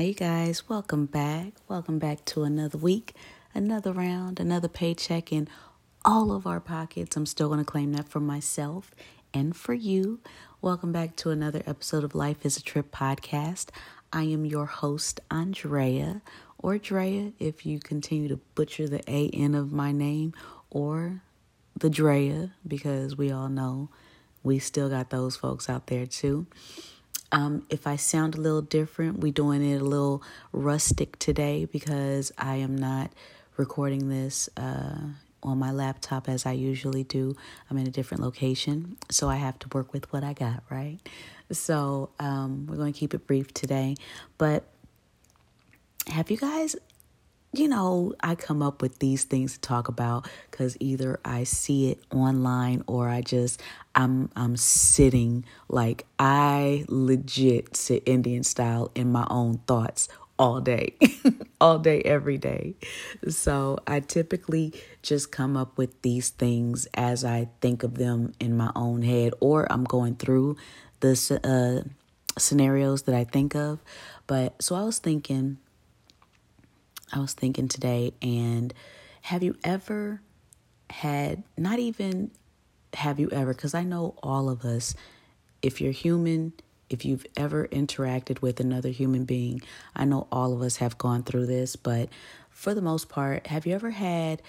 Hi, you guys. Welcome back. Welcome back to another week, another round, another paycheck in all of our pockets. I'm still going to claim that for myself and for you. Welcome back to another episode of Life is a Trip podcast. I am your host, Andrea, or Drea, if you continue to butcher the A N of my name, or the Drea, because we all know we still got those folks out there too. Um, if I sound a little different, we're doing it a little rustic today because I am not recording this uh, on my laptop as I usually do. I'm in a different location, so I have to work with what I got, right? So um, we're going to keep it brief today. But have you guys you know, I come up with these things to talk about cuz either I see it online or I just I'm I'm sitting like I legit sit Indian style in my own thoughts all day. all day every day. So, I typically just come up with these things as I think of them in my own head or I'm going through the uh, scenarios that I think of. But so I was thinking I was thinking today, and have you ever had, not even have you ever, because I know all of us, if you're human, if you've ever interacted with another human being, I know all of us have gone through this, but for the most part, have you ever had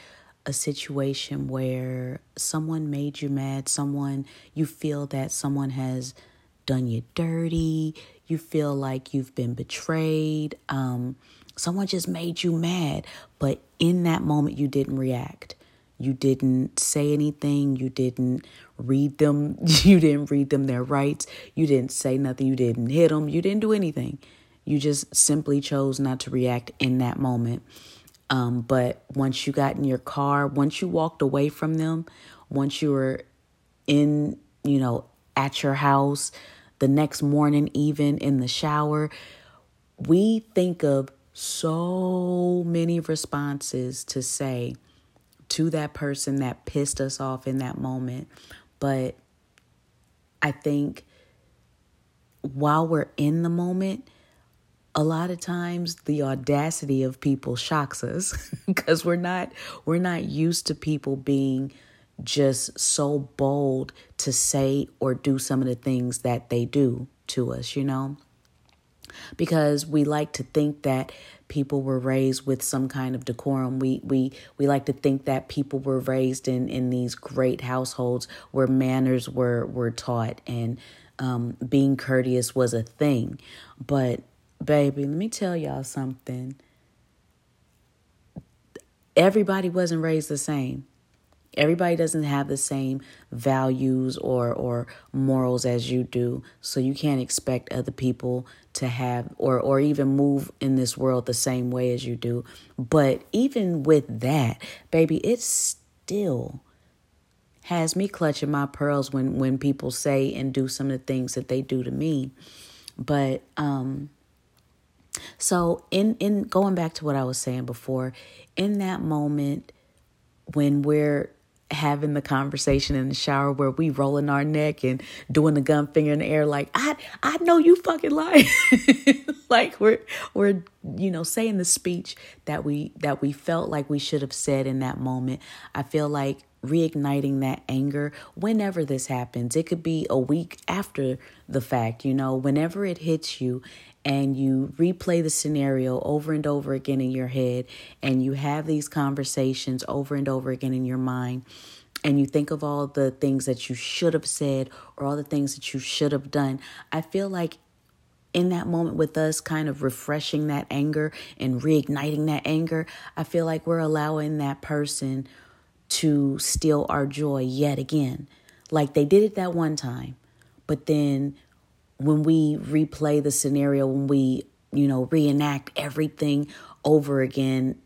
a situation where someone made you mad, someone you feel that someone has done you dirty, you feel like you've been betrayed, um, Someone just made you mad, but in that moment, you didn't react. You didn't say anything. You didn't read them. You didn't read them their rights. You didn't say nothing. You didn't hit them. You didn't do anything. You just simply chose not to react in that moment. Um, but once you got in your car, once you walked away from them, once you were in, you know, at your house, the next morning, even in the shower, we think of so many responses to say to that person that pissed us off in that moment. But I think while we're in the moment, a lot of times the audacity of people shocks us because we're not we're not used to people being just so bold to say or do some of the things that they do to us, you know? Because we like to think that people were raised with some kind of decorum. We we we like to think that people were raised in in these great households where manners were were taught and um, being courteous was a thing. But baby, let me tell y'all something. Everybody wasn't raised the same. Everybody doesn't have the same values or or morals as you do, so you can't expect other people to have or or even move in this world the same way as you do. But even with that, baby, it still has me clutching my pearls when when people say and do some of the things that they do to me. But um so in in going back to what I was saying before, in that moment when we're having the conversation in the shower where we rolling our neck and doing the gun finger in the air like I I know you fucking lying. like we're we're you know saying the speech that we that we felt like we should have said in that moment. I feel like reigniting that anger whenever this happens. It could be a week after the fact, you know, whenever it hits you and you replay the scenario over and over again in your head and you have these conversations over and over again in your mind and you think of all the things that you should have said or all the things that you should have done, I feel like in that moment with us kind of refreshing that anger and reigniting that anger, I feel like we're allowing that person to steal our joy yet again. Like they did it that one time, but then when we replay the scenario, when we, you know, reenact everything over again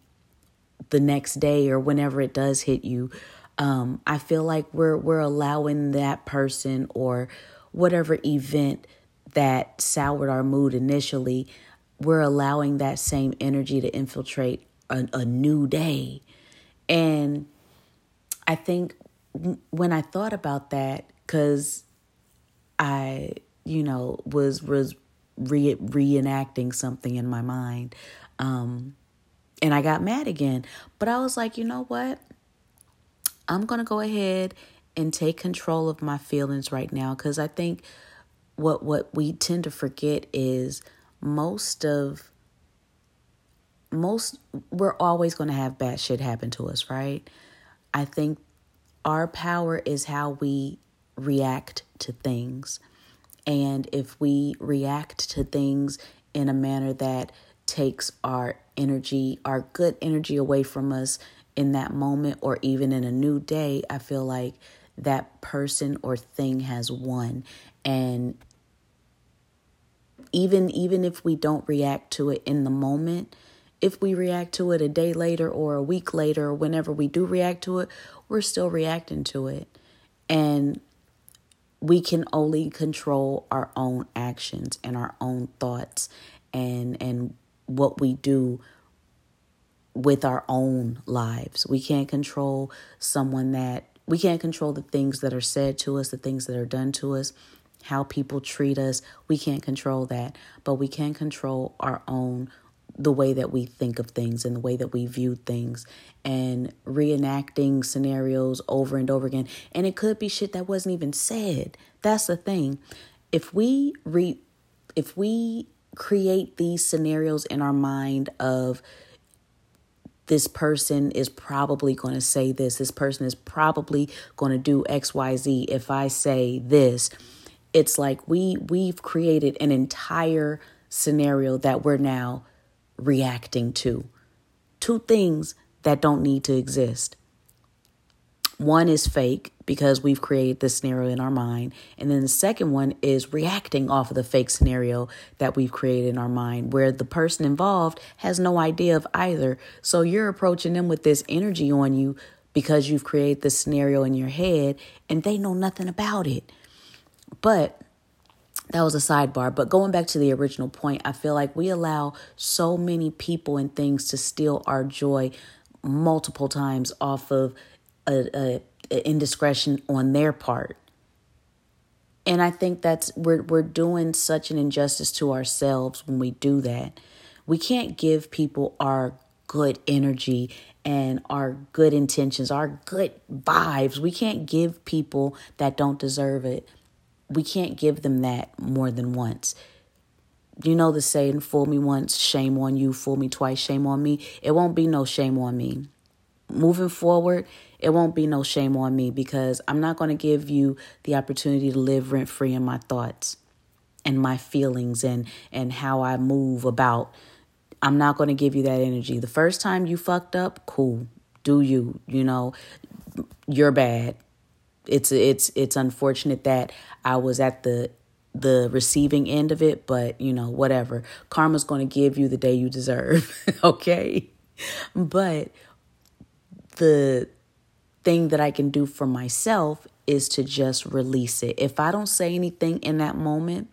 the next day or whenever it does hit you, um, I feel like we're we're allowing that person or whatever event that soured our mood initially, we're allowing that same energy to infiltrate a, a new day. And I think when I thought about that, because I you know, was was re- reenacting something in my mind. Um, and I got mad again. But I was like, you know what? I'm going to go ahead and take control of my feelings right now because I think what what we tend to forget is most of most we're always going to have bad shit happen to us, right? I think our power is how we react to things. And if we react to things in a manner that takes our energy, our good energy away from us in that moment or even in a new day, I feel like that person or thing has won. And even even if we don't react to it in the moment, if we react to it a day later or a week later or whenever we do react to it, we're still reacting to it. And we can only control our own actions and our own thoughts and and what we do with our own lives. We can't control someone that we can't control the things that are said to us, the things that are done to us, how people treat us. We can't control that, but we can control our own the way that we think of things and the way that we view things and reenacting scenarios over and over again. And it could be shit that wasn't even said. That's the thing. If we re if we create these scenarios in our mind of this person is probably going to say this, this person is probably going to do XYZ if I say this. It's like we we've created an entire scenario that we're now reacting to. Two things that don't need to exist. One is fake because we've created this scenario in our mind. And then the second one is reacting off of the fake scenario that we've created in our mind, where the person involved has no idea of either. So you're approaching them with this energy on you because you've created this scenario in your head and they know nothing about it. But that was a sidebar. But going back to the original point, I feel like we allow so many people and things to steal our joy multiple times off of a, a, a indiscretion on their part. And I think that's we're we're doing such an injustice to ourselves when we do that. We can't give people our good energy and our good intentions, our good vibes. We can't give people that don't deserve it we can't give them that more than once. You know the saying, fool me once, shame on you, fool me twice, shame on me. It won't be no shame on me. Moving forward, it won't be no shame on me because I'm not going to give you the opportunity to live rent free in my thoughts and my feelings and and how I move about. I'm not going to give you that energy. The first time you fucked up, cool. Do you, you know, you're bad it's it's it's unfortunate that I was at the the receiving end of it, but you know, whatever. Karma's going to give you the day you deserve, okay? But the thing that I can do for myself is to just release it. If I don't say anything in that moment,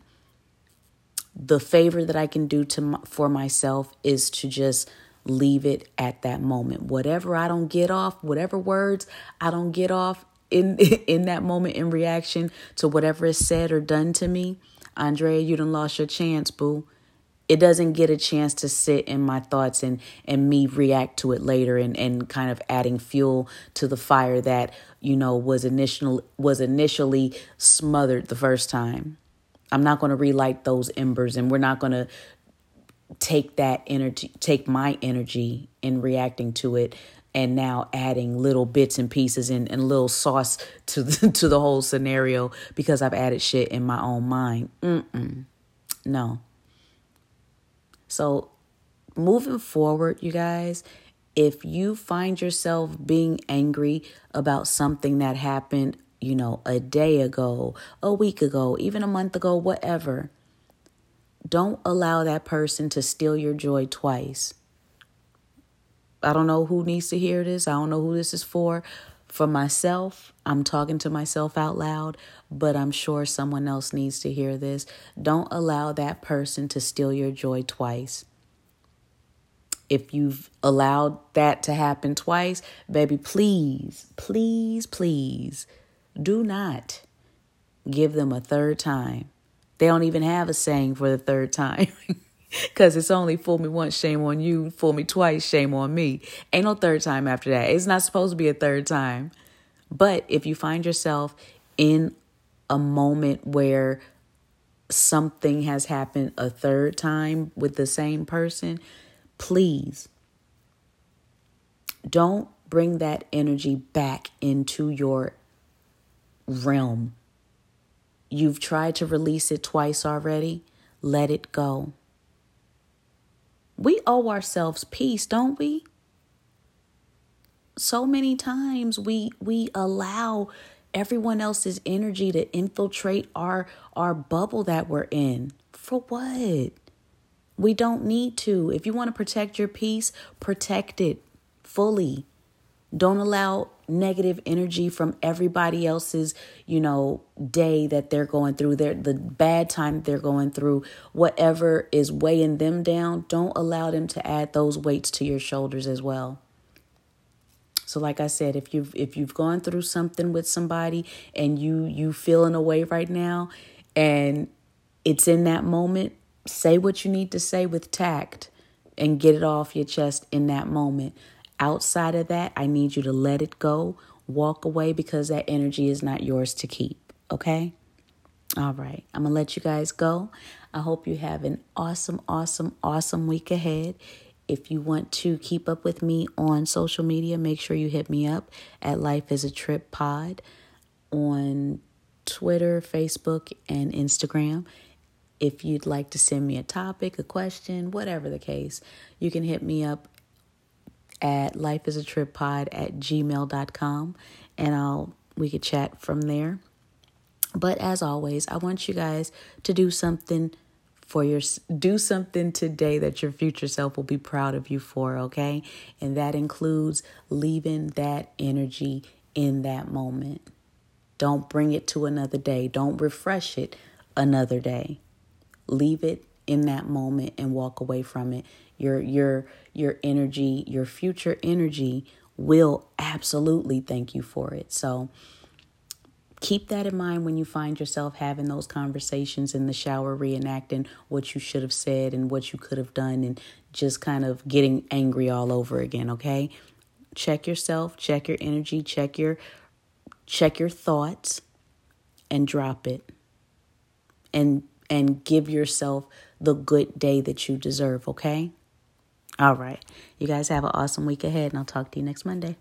the favor that I can do to my, for myself is to just leave it at that moment. Whatever I don't get off, whatever words I don't get off, in in that moment in reaction to whatever is said or done to me, Andrea, you done lost your chance, boo. It doesn't get a chance to sit in my thoughts and and me react to it later and and kind of adding fuel to the fire that you know was initial was initially smothered the first time. I'm not going to relight those embers, and we're not going to take that energy, take my energy in reacting to it and now adding little bits and pieces and, and little sauce to the, to the whole scenario because I've added shit in my own mind. Mm-mm. No. So moving forward, you guys, if you find yourself being angry about something that happened, you know, a day ago, a week ago, even a month ago, whatever, don't allow that person to steal your joy twice. I don't know who needs to hear this. I don't know who this is for. For myself, I'm talking to myself out loud, but I'm sure someone else needs to hear this. Don't allow that person to steal your joy twice. If you've allowed that to happen twice, baby, please, please, please do not give them a third time. They don't even have a saying for the third time. Because it's only fool me once, shame on you. Fool me twice, shame on me. Ain't no third time after that. It's not supposed to be a third time. But if you find yourself in a moment where something has happened a third time with the same person, please don't bring that energy back into your realm. You've tried to release it twice already. Let it go. We owe ourselves peace, don't we? So many times we we allow everyone else's energy to infiltrate our our bubble that we're in. For what? We don't need to. If you want to protect your peace, protect it fully. Don't allow negative energy from everybody else's, you know, day that they're going through, their the bad time they're going through, whatever is weighing them down, don't allow them to add those weights to your shoulders as well. So like I said, if you've if you've gone through something with somebody and you you feeling away right now and it's in that moment, say what you need to say with tact and get it off your chest in that moment. Outside of that, I need you to let it go, walk away because that energy is not yours to keep. Okay? All right. I'm to let you guys go. I hope you have an awesome, awesome, awesome week ahead. If you want to keep up with me on social media, make sure you hit me up at Life is a Trip Pod on Twitter, Facebook, and Instagram. If you'd like to send me a topic, a question, whatever the case, you can hit me up at lifeisatrippod at gmail.com and I'll we could chat from there. But as always, I want you guys to do something for your do something today that your future self will be proud of you for, okay? And that includes leaving that energy in that moment. Don't bring it to another day. Don't refresh it another day. Leave it in that moment and walk away from it your your your energy, your future energy will absolutely thank you for it. So keep that in mind when you find yourself having those conversations in the shower, reenacting what you should have said and what you could have done, and just kind of getting angry all over again. Okay, check yourself, check your energy, check your check your thoughts, and drop it, and and give yourself the good day that you deserve. Okay. All right. You guys have an awesome week ahead, and I'll talk to you next Monday.